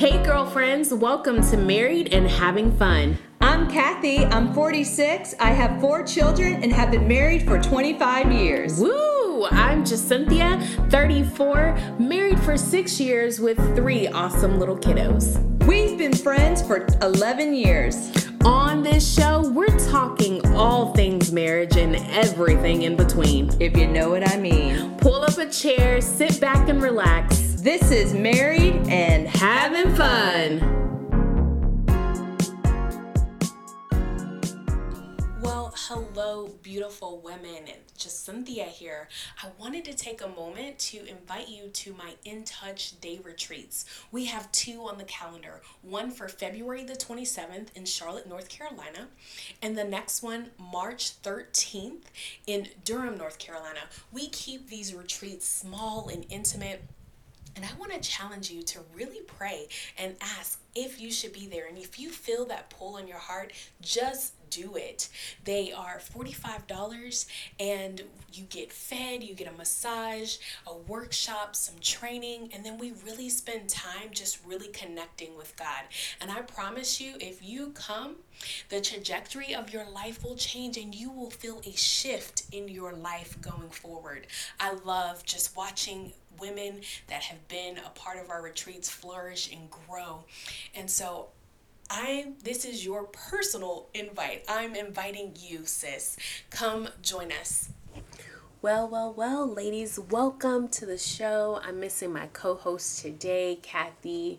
Hey, girlfriends, welcome to Married and Having Fun. I'm Kathy. I'm 46. I have four children and have been married for 25 years. Woo! I'm Jacynthia, 34, married for six years with three awesome little kiddos. We've been friends for 11 years. On this show, we're talking all things marriage and everything in between. If you know what I mean. Pull up a chair, sit back and relax. This is Married and Having Fun. Well, hello, beautiful women. Jacynthia here. I wanted to take a moment to invite you to my In Touch Day retreats. We have two on the calendar one for February the 27th in Charlotte, North Carolina, and the next one, March 13th in Durham, North Carolina. We keep these retreats small and intimate. And I want to challenge you to really pray and ask if you should be there. And if you feel that pull in your heart, just do it. They are $45 and you get fed, you get a massage, a workshop, some training, and then we really spend time just really connecting with God. And I promise you, if you come, the trajectory of your life will change and you will feel a shift in your life going forward. I love just watching women that have been a part of our retreats flourish and grow. And so I this is your personal invite. I'm inviting you, sis. Come join us. Well, well, well, ladies, welcome to the show. I'm missing my co-host today, Kathy.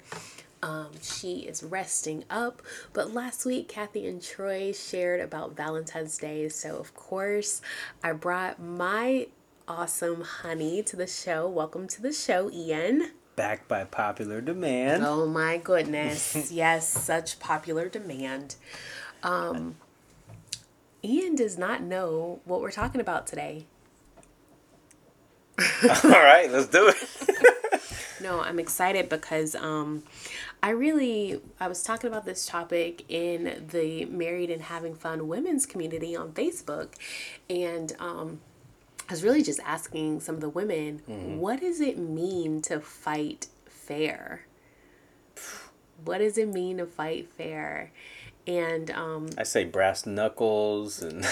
Um, she is resting up. But last week, Kathy and Troy shared about Valentine's Day. So, of course, I brought my awesome honey to the show. Welcome to the show, Ian. Back by popular demand. Oh my goodness. yes, such popular demand. Um, Ian does not know what we're talking about today. All right, let's do it. no, I'm excited because um, I really I was talking about this topic in the Married and Having Fun Women's community on Facebook, and um, I was really just asking some of the women, mm-hmm. what does it mean to fight fair? What does it mean to fight fair? And um, I say brass knuckles and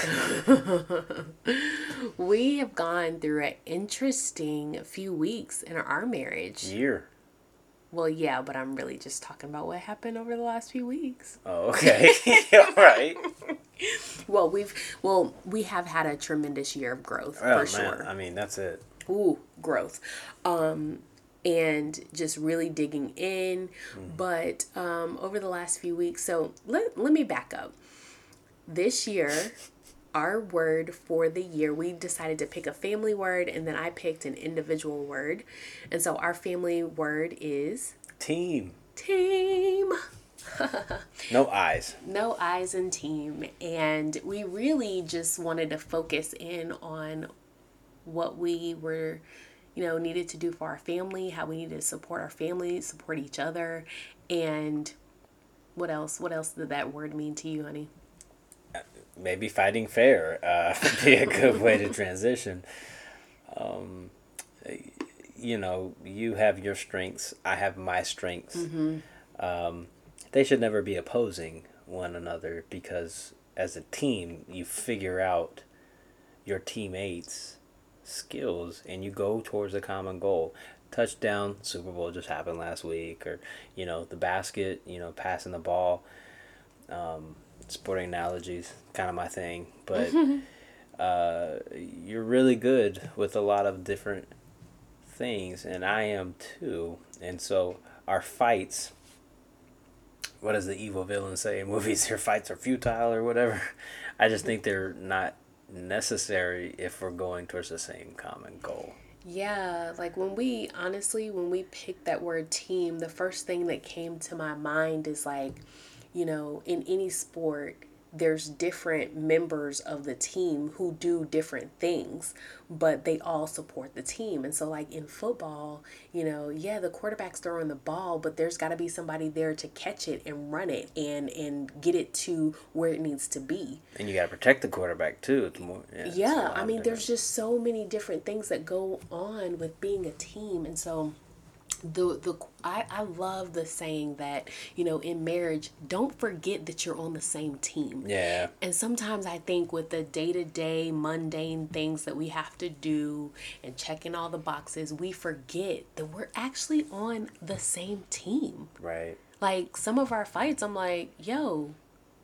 we have gone through an interesting few weeks in our marriage. Year. Well, yeah, but I'm really just talking about what happened over the last few weeks. Oh, okay. All right. well, we've well, we have had a tremendous year of growth oh, for man. sure. I mean, that's it. Ooh, growth. Um and just really digging in. Mm. But um over the last few weeks, so let let me back up. This year our word for the year, we decided to pick a family word and then I picked an individual word. And so our family word is team. Team. no eyes. No eyes in team. And we really just wanted to focus in on what we were, you know, needed to do for our family, how we needed to support our family, support each other, and what else? What else did that word mean to you, honey? Maybe fighting fair uh, be a good way to transition. Um, you know, you have your strengths, I have my strengths. Mm-hmm. Um, they should never be opposing one another because as a team, you figure out your teammates' skills and you go towards a common goal. Touchdown, Super Bowl just happened last week, or you know the basket, you know passing the ball. Um, sporting analogies, kind of my thing. But uh, you're really good with a lot of different things, and I am too. And so our fights. What does the evil villain say in movies? Your fights are futile or whatever. I just think they're not necessary if we're going towards the same common goal. Yeah, like when we honestly, when we picked that word team, the first thing that came to my mind is like, you know, in any sport, there's different members of the team who do different things, but they all support the team. And so, like in football, you know, yeah, the quarterback's throwing the ball, but there's got to be somebody there to catch it and run it and and get it to where it needs to be. And you got to protect the quarterback too. It's more, yeah, yeah I mean, there's just so many different things that go on with being a team, and so the the I, I love the saying that you know in marriage don't forget that you're on the same team Yeah. and sometimes i think with the day-to-day mundane things that we have to do and checking all the boxes we forget that we're actually on the same team Right. like some of our fights i'm like yo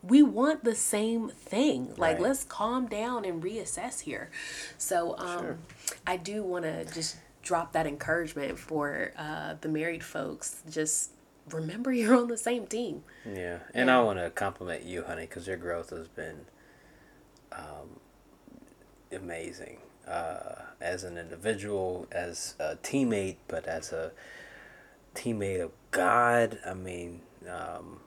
we want the same thing like Right. let's calm down and reassess here so um Sure. i do want to just drop that encouragement for uh the married folks just remember you're on the same team Yeah, and I want to compliment you, honey, because your growth has been um, amazing uh, as an individual, as a teammate, but as a teammate of God. I mean, um,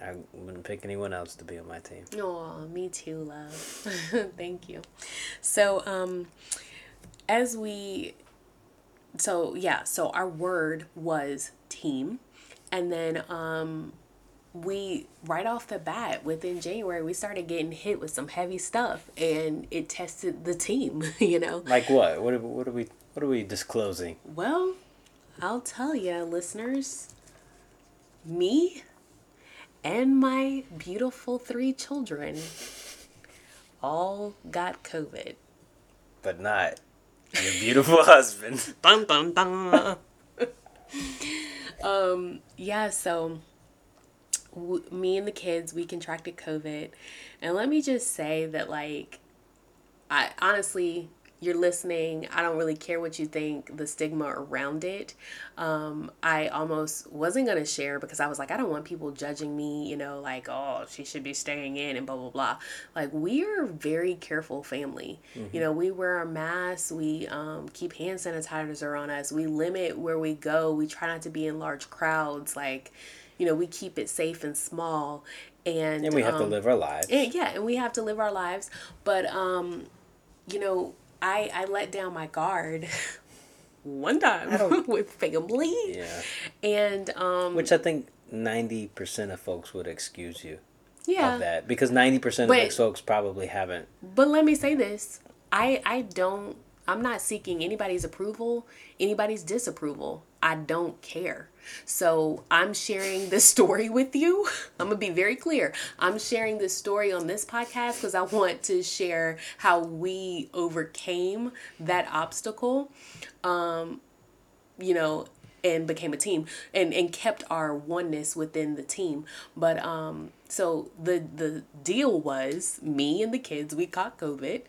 I wouldn't pick anyone else to be on my team. Oh, me too, love. Thank you. So, um, as we, so yeah, so our word was team, and then um, we right off the bat within January we started getting hit with some heavy stuff, and it tested the team. You know, Like what? What are, what are we? What are we disclosing? well, I'll tell you, listeners, me and my beautiful three children all got COVID. But not your beautiful husband. Dun, dun, dun. um, yeah, so w- me and the kids, we contracted COVID. And let me just say that, like, I honestly, you're listening. I don't really care what you think, the stigma around it. Um, I almost wasn't going to share because I was like, I don't want people judging me, you know, like, oh, she should be staying in and blah, blah, blah. Like, we are a very careful family. You know, we wear our masks, we um, keep hand sanitizer on us, we limit where we go, we try not to be in large crowds. Like, you know, we keep it safe and small. And, And we have to um, live our lives. and yeah, and we have to live our lives. But um, you know, I I let down my guard one time with family, Yeah. and um, Which I think 90% of folks would excuse you yeah. of that because 90% of But- folks probably haven't. But let me say this: I I don't. I'm not seeking anybody's approval, anybody's disapproval. I don't care. So I'm sharing this story with you. I'm gonna be very clear. I'm sharing this story on this podcast because I want to share how we overcame that obstacle. Um, you know, and became a team and and kept our oneness within the team. But um so the the deal was me and the kids we caught COVID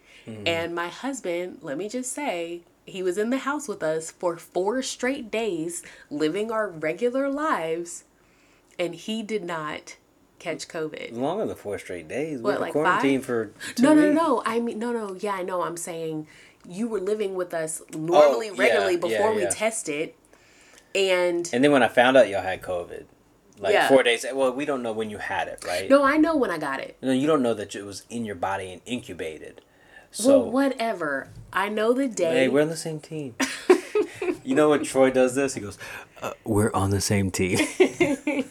and my husband, let me just say, he was in the house with us for four straight days living our regular lives and he did not catch COVID. Longer than four straight days. What, we were like quarantined five? for two No, no, weeks. no. I mean, no, no. Yeah, I know. I'm saying you were living with us normally, Oh, yeah, regularly yeah, before we yeah. tested, and And then when I found out y'all had COVID, like Yeah. four days, well, we don't know when you had it, right? no, I know when I got it. No, you don't know that it was in your body and incubated. So, well, whatever. I know the day. hey, we're on the same team. you know when Troy does this? He goes, uh, "We're on the same team."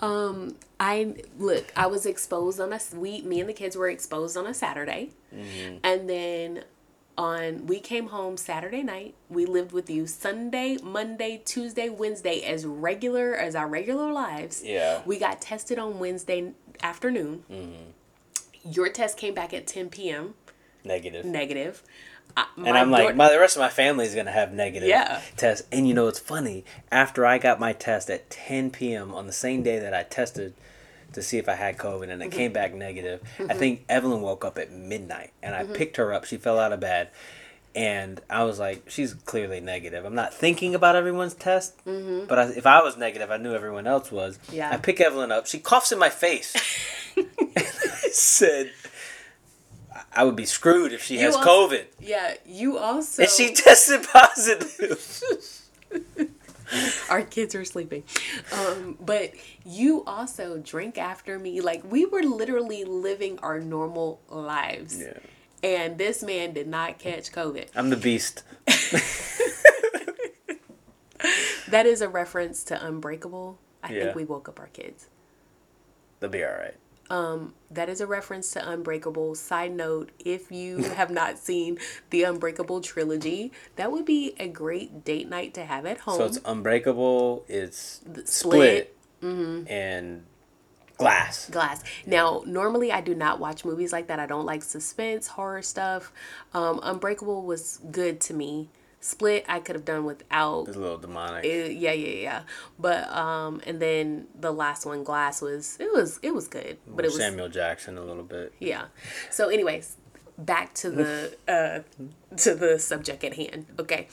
um, I look. I was exposed on a we. Me and the kids were exposed on a Saturday, Mm-hmm. and then on we came home Saturday night. We lived with you Sunday, Monday, Tuesday, Wednesday as regular as our regular lives. Yeah. We got tested on Wednesday afternoon. Mm-hmm. Your test came back at 10 p.m. Negative. negative. I, And I'm like, my, the rest of my family is gonna have negative Yeah. tests. And you know, it's funny. After I got my test at 10 p.m. on the same day that I tested to see if I had COVID, and it Mm-hmm. came back negative, I think Evelyn woke up at midnight, and Mm-hmm. I picked her up. She fell out of bed, and I was like, she's clearly negative. I'm not thinking about everyone's test, but I, if I was negative, I knew everyone else was. Mm-hmm. Yeah. I pick Evelyn up. She coughs in my face. Said. I would be screwed if she You has also- COVID. yeah, you also. And she tested positive. our kids are sleeping. Um, but you also drink after me. Like we were literally living our normal lives. Yeah. And this man did not catch COVID. I'm the beast. That is a reference to Unbreakable. I Yeah. think we woke up our kids. They'll be all right. Um, that is a reference to Unbreakable. Side note: If you have not seen the Unbreakable trilogy, that would be a great date night to have at home. So it's Unbreakable, it's Split. Split, Mm-hmm. and Glass. Glass. Now, normally I do not watch movies like that. I don't like suspense, horror stuff. Um, Unbreakable was good to me. Split, I could have done without. It's a little demonic. It- yeah, yeah, yeah. But um, and then the last one, Glass, was it was it was good, but it was Samuel Jackson a little bit. yeah. So, anyways, back to the uh to the subject at hand. Okay,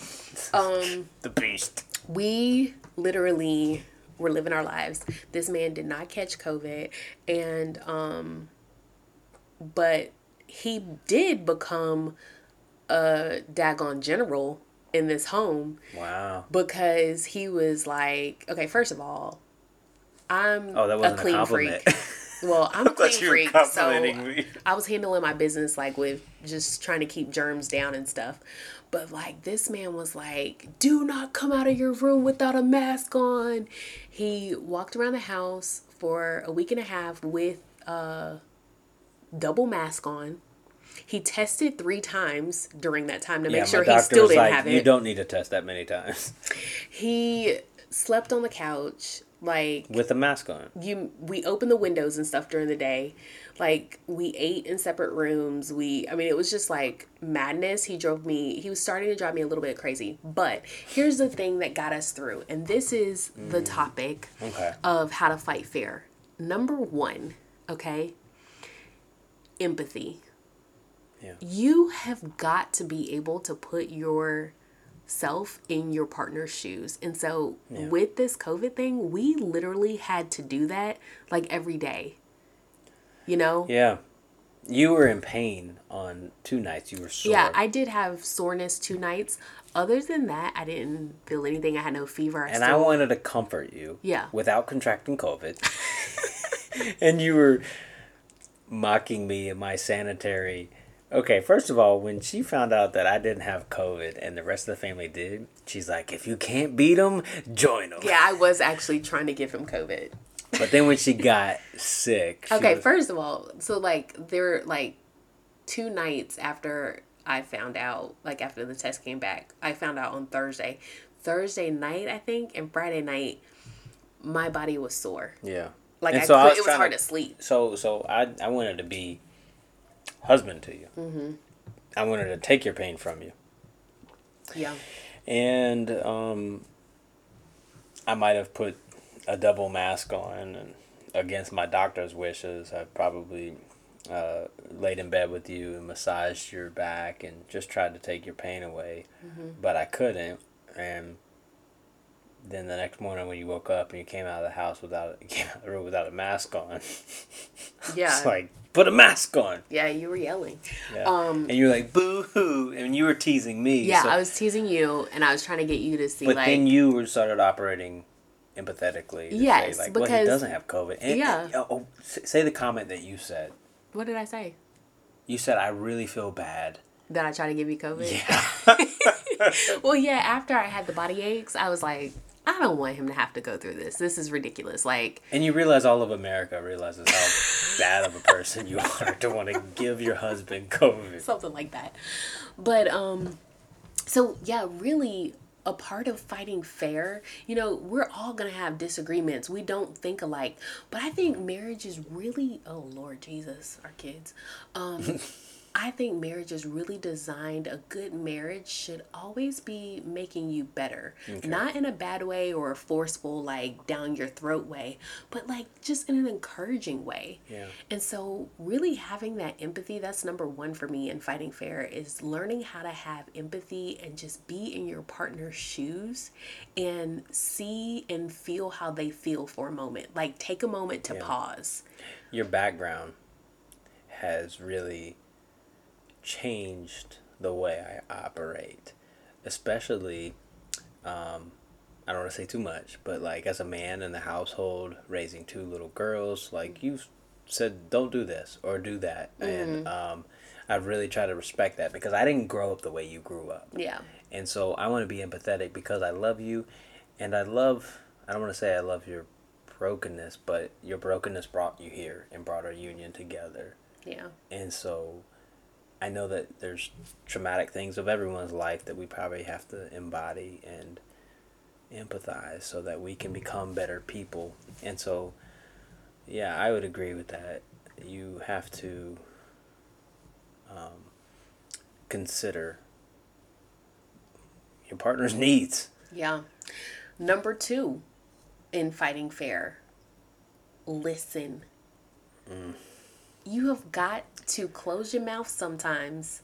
um, The Beast. we literally were living our lives. This man did not catch COVID, and um, but he did become a daggone general in this home Wow. because he was like, okay, first of all, I'm Oh, that wasn't a a, clean compliment. freak. Well, I'm a clean thought you were freak, so me. I was handling my business like with just trying to keep germs down and stuff. But like this man was like, "Do not come out of your room without a mask on." He walked around the house for a week and a half with a double mask on. He tested three times during that time to make sure he still didn't like, have it. you don't need to test that many times He slept on the couch like with a mask on. you we opened the windows and stuff during the day like we ate in separate rooms we i mean it was just like madness he drove me he was starting to drive me a little bit crazy but here's the thing that got us through and this is the mm. topic Okay. of how to fight fear. number one okay empathy Yeah. you have got to be able to put yourself in your partner's shoes. And so with this COVID thing, we literally had to do that like every day. You know? Yeah. You were in pain on two nights. You were sore. Yeah, I did have soreness two nights. Other than that, I didn't feel anything. I had no fever. I and I wanted to comfort you. Yeah. Without contracting COVID. and you were mocking me and my sanitary. Okay, first of all, when she found out that I didn't have COVID and the rest of the family did, she's like, if you can't beat them, join them. Yeah, I was actually trying to give him COVID. But then when she got sick. she Okay, was- first of all, so like there were like two nights after I found out, like after the test came back, I found out on Thursday. Thursday night, I think, and Friday night, my body was sore. Yeah. Like And I so I was it was hard to- to sleep. So so I I wanted to be husband to you. Mm-hmm. I wanted to take your pain from you. Yeah. and um, I might have put a double mask on, and against my doctor's wishes, I probably uh, laid in bed with you and massaged your back and just tried to take your pain away, but I couldn't, and then the next morning when you woke up and you came out of the house without came out the room without a mask on, Yeah. it's like put a mask on, yeah, you were yelling. yeah. Um, and you were like boo hoo, and you were teasing me, Yeah, so- I was teasing you, and I was trying to get you to see But like. then you were started operating empathetically. Yes, say, like, well, he because- doesn't have COVID. And, Yeah. and- oh, say the comment that you said. what did I say? You said, "I really feel bad." That I tried to give you COVID. Yeah. Well, yeah, after I had the body aches, I was like, I don't want him to have to go through this. This is ridiculous. Like, and you realize all of America realizes how bad of a person you are to want to give your husband COVID. something like that. But um so yeah, really a part of fighting fair, you know, we're all going to have disagreements. We don't think alike. But I think marriage is really oh Lord Jesus, our kids. Um I think marriage is really designed. A good marriage should always be making you better. Not in a bad way or a forceful, like down your throat way, but like just in an encouraging way. Yeah. And so, really having that empathy, that's number one for me in fighting fair, is learning how to have empathy and just be in your partner's shoes and see and feel how they feel for a moment. Like, take a moment to Yeah. pause. Your background has really changed the way I operate, especially. Um, I don't want to say too much, but like as a man in the household, raising two little girls, like you said, don't do this or do that, and um, I really try to respect that because I didn't grow up the way you grew up, Yeah. and so I want to be empathetic because I love you, and I love. I don't want to say I love your brokenness, but your brokenness brought you here and brought our union together. Yeah. And so I know that there's traumatic things of everyone's life that we probably have to embody and empathize so that we can become better people. And so, yeah, I would agree with that. You have to um, consider your partner's needs. Yeah. Number two in fighting fair, listen. You have got to close your mouth sometimes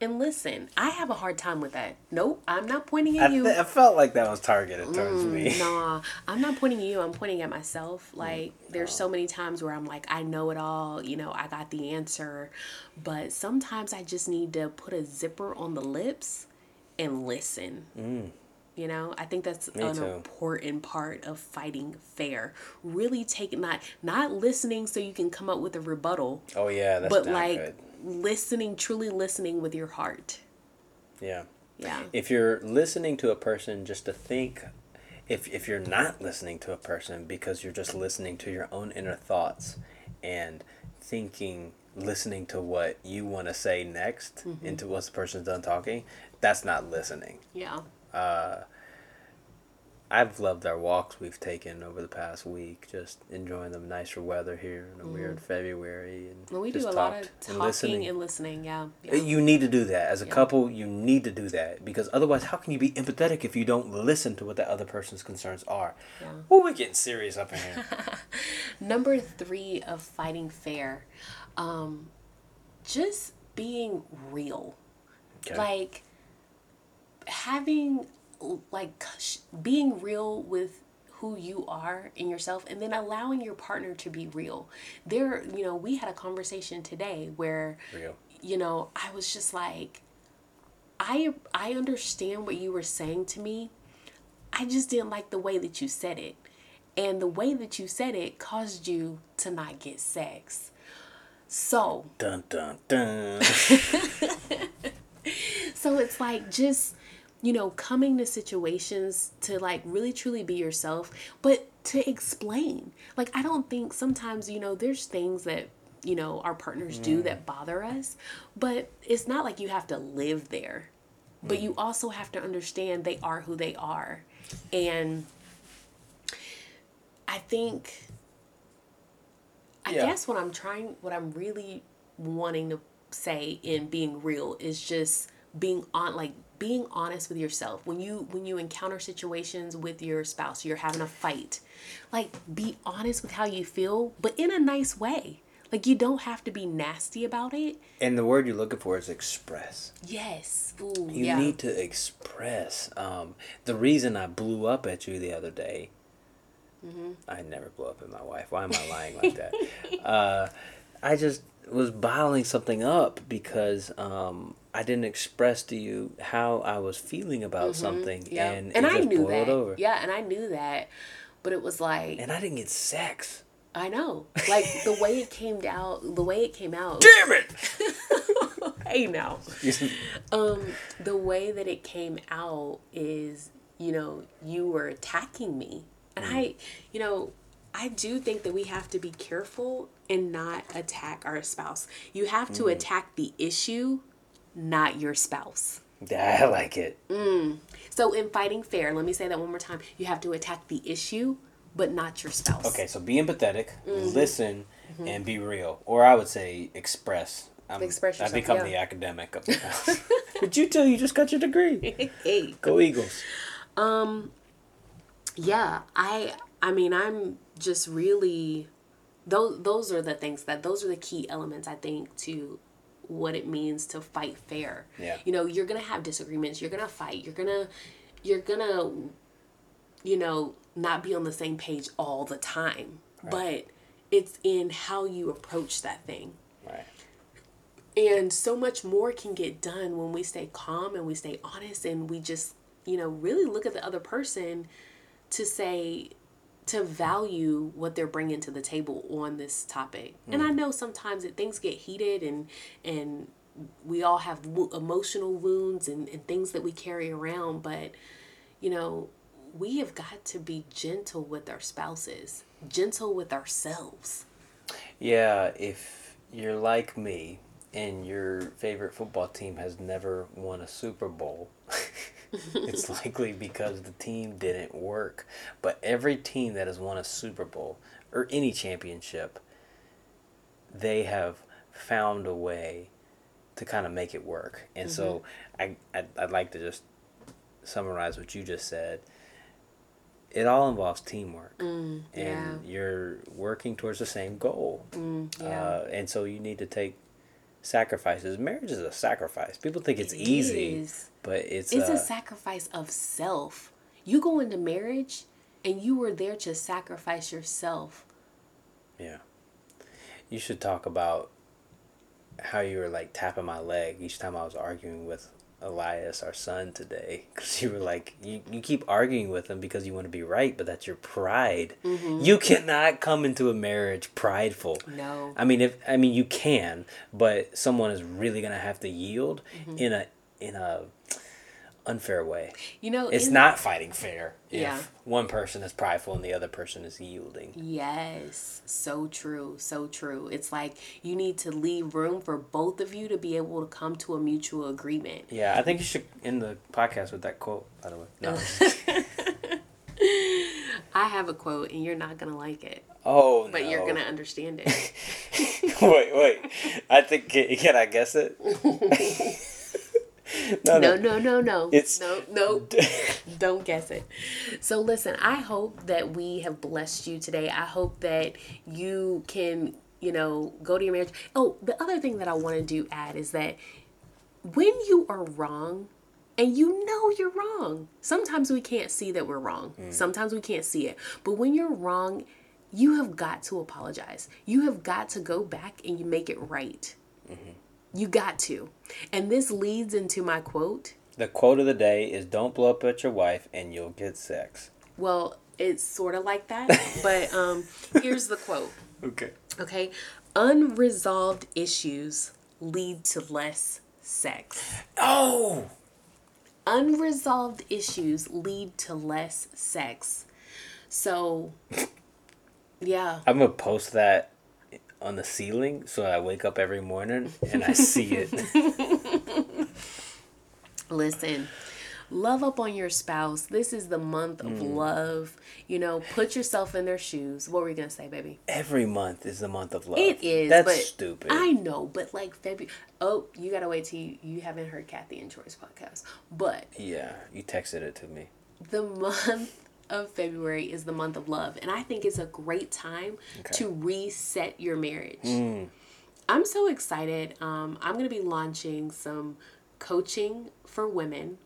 and listen. I have a hard time with that. Nope, I'm not pointing at I, you. th- I felt like that was targeted towards mm, me. Nah, I'm not pointing at you. I'm pointing at myself. Mm, like, there's Oh. so many times where I'm like, I know it all. You know, I got the answer. But sometimes I just need to put a zipper on the lips and listen. Mm. You know, I think that's Me an too. important part of fighting fair. Really take not not listening so you can come up with a rebuttal, Oh yeah, that's but like good. listening, truly listening with your heart. Yeah. Yeah. If you're listening to a person just to think, if if you're not listening to a person because you're just listening to your own inner thoughts and thinking, listening to what you want to say next Mm-hmm. into once the person's done talking, that's not listening. Yeah. I've loved our walks we've taken over the past week, just enjoying the nicer weather here in a weird February and Mm-hmm. Well, we do a lot of talking listening. and listening. Yeah. yeah. You need to do that as a couple. You need to do that because otherwise, how can you be empathetic if you don't listen to what the other person's concerns are? Yeah. Oh, we're getting serious up in here. Number three of fighting fair, um, just being real. Okay. Like having, like, being real with who you are in yourself and then allowing your partner to be real. There, you know, we had a conversation today where, Real. you know, I was just like, I I understand what you were saying to me. I just didn't like the way that you said it. And the way that you said it caused you to not get sex. So, Dun dun dun. so it's like just, you know, coming to situations to like really truly be yourself, but to explain. Like, I don't think sometimes, you know, there's things that, you know, our partners do that mm. bother us, but it's not like you have to live there. But you mm. also have to understand they are who they are. And I think I Yeah. guess what I'm trying, what I'm really wanting to say in being real is just being on, like being honest with yourself. When you when you encounter situations with your spouse, you're having a fight, like be honest with how you feel, but in a nice way. Like you don't have to be nasty about it. and the word you're looking for is express. Yes. Ooh, You yeah. need to express. Um, the reason I blew up at you the other day. Mm-hmm. I never blew up at my wife. Why am I lying like that? uh, I just was bottling something up because um, I didn't express to you how I was feeling about something, Mm-hmm. yeah. and, And, it I knew that. over. Yeah, and I knew that. But it was like And I didn't get sex. I know. Like the way it came out, the way it came out. Damn it! hey now. um the way that it came out is you know you were attacking me and i you know i do think that we have to be careful and not attack our spouse you have to attack the issue not your spouse Yeah, I like it. so in fighting fair let me say that one more time you have to attack the issue but not your spouse Okay, so be empathetic, Mm-hmm. listen, and be real. Or I would say express. I'm, Express I've become yeah. the academic of the house. but you too, you just got your degree. hey Go Eagles. Um, yeah i i mean i'm just really those those are the things that those are the key elements i think to what it means to fight fair Yeah. you know you're gonna have disagreements you're gonna fight you're gonna you're gonna you know not be on the same page all the time but it's in how you approach that thing Right. and so much more can get done when we stay calm and we stay honest and we just, you know, really look at the other person to say, to value what they're bringing to the table on this topic. And I mm. know sometimes that things get heated and, and we all have wo- emotional wounds and, and things that we carry around, but, you know, we have got to be gentle with our spouses, gentle with ourselves. Yeah, if you're like me and your favorite football team has never won a Super Bowl, it's likely because the team didn't work. But every team that has won a Super Bowl or any championship, they have found a way to kind of make it work. And so mm-hmm. I, I I'd like to just summarize what you just said. It all involves teamwork, mm, and yeah. you're working towards the same goal. Mm, yeah. Uh, and so you need to take sacrifices. Marriage is a sacrifice. People think it's It easy, is. but it's, It's uh, a sacrifice of self. You go into marriage and you were there to sacrifice yourself. yeah. You should talk about how you were like tapping my leg each time I was arguing with Elias, our son, today. Because you were like, you, you keep arguing with him because you want to be right, but that's your pride. Mm-hmm. You cannot come into a marriage prideful. No. I mean, if I mean you can, but someone is really gonna have to yield Mm-hmm. in a in a unfair way. You know, It's not fighting fair if Yeah. one person is prideful and the other person is yielding. Yes, so true, so true. It's like you need to leave room for both of you to be able to come to a mutual agreement. Yeah, I think you should end the podcast with that quote. By the way, no. I have a quote and you're not going to like it, oh, but you're going to understand it. wait, wait. I think can I guess it? no, no, no, no, no. It's- no, no. Don't guess it. So listen, I hope that we have blessed you today. I hope that you can, you know, go to your marriage. Oh, the other thing that I want to do add is that when you are wrong and you know you're wrong, sometimes we can't see that we're wrong. Mm. Sometimes we can't see it. But when you're wrong, you have got to apologize. You have got to go back and you make it right. Mm-hmm. You got to. And this leads into my quote. The quote of the day is "Don't blow up at your wife, and you'll get sex." Well, it's sort of like that, but um, here's the quote. Okay. Okay, unresolved issues lead to less sex. Oh. Unresolved issues lead to less sex. So, yeah, I'm gonna post that on the ceiling so I wake up every morning and I see it. listen. Love up on your spouse. This is the month of mm. love. You know, put yourself in their shoes. What were you gonna say, baby? every month is the month of love. It is. That's stupid. I know, but like February. Oh, you gotta wait till you, you haven't heard Kathy and Troy's podcast. But yeah, you texted it to me. the month of February is the month of love, and I think it's a great time to reset your marriage. Mm. I'm so excited. Um, I'm gonna be launching some coaching for women,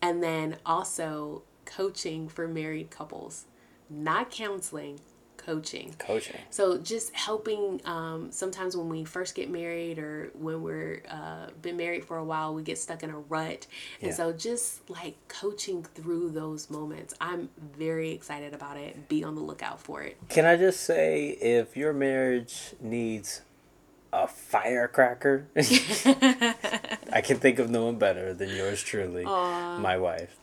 and then also coaching for married couples. Not counseling, coaching. Coaching. So just helping. Um, sometimes when we first get married, or when we're uh, been married for a while, we get stuck in a rut, and Yeah. so just like coaching through those moments, I'm very excited about it. Be on the lookout for it. Can I just say, if your marriage needs a firecracker, I can think of no one better than yours truly, my wife.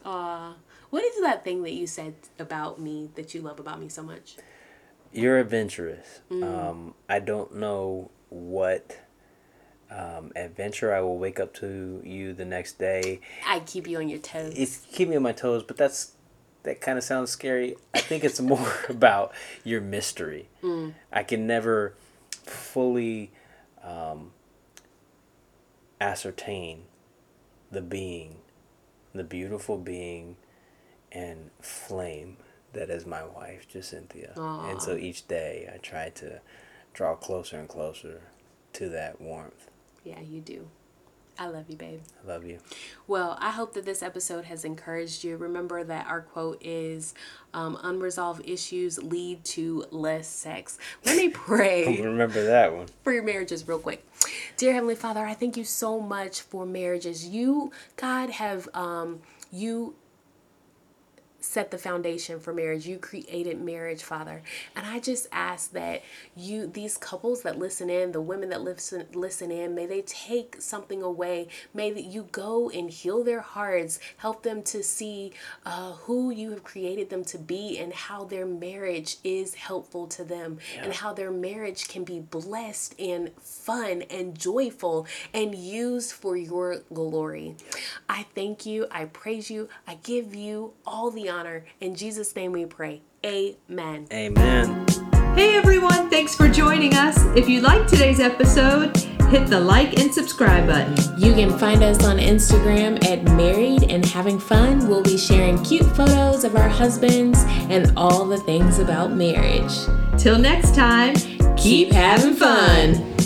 What is that thing that you said about me that you love about me so much? You're adventurous. Mm. Um, I don't know what um, adventure I will wake up to you the next day. I keep you on your toes. It's keep me on my toes, but that's that kind of sounds scary. I think it's more about your mystery. I can never fully um, ascertain the being, the beautiful being and flame that is my wife, Jacynthia. And so each day I try to draw closer and closer to that warmth. yeah, you do. I love you, babe. I love you. Well, I hope that this episode has encouraged you. Remember that our quote is um, unresolved issues lead to less sex. Let me pray Remember that one. for your marriages real quick. Dear Heavenly Father, I thank you so much for marriages. You, God, have um, you set the foundation for marriage. You created marriage, Father. And I just ask that you, these couples that listen in, the women that listen, listen in, may they take something away. May that you go and heal their hearts, help them to see uh, who you have created them to be and how their marriage is helpful to them yeah. and how their marriage can be blessed and fun and joyful and used for your glory. I thank you. I praise you. I give you all the honor. In Jesus' name we pray. Amen. Amen. Hey everyone, thanks for joining us. If you liked today's episode, hit the like and subscribe button. You can find us on Instagram at Married and Having Fun. We'll be sharing cute photos of our husbands and all the things about marriage. Till next time, keep having fun.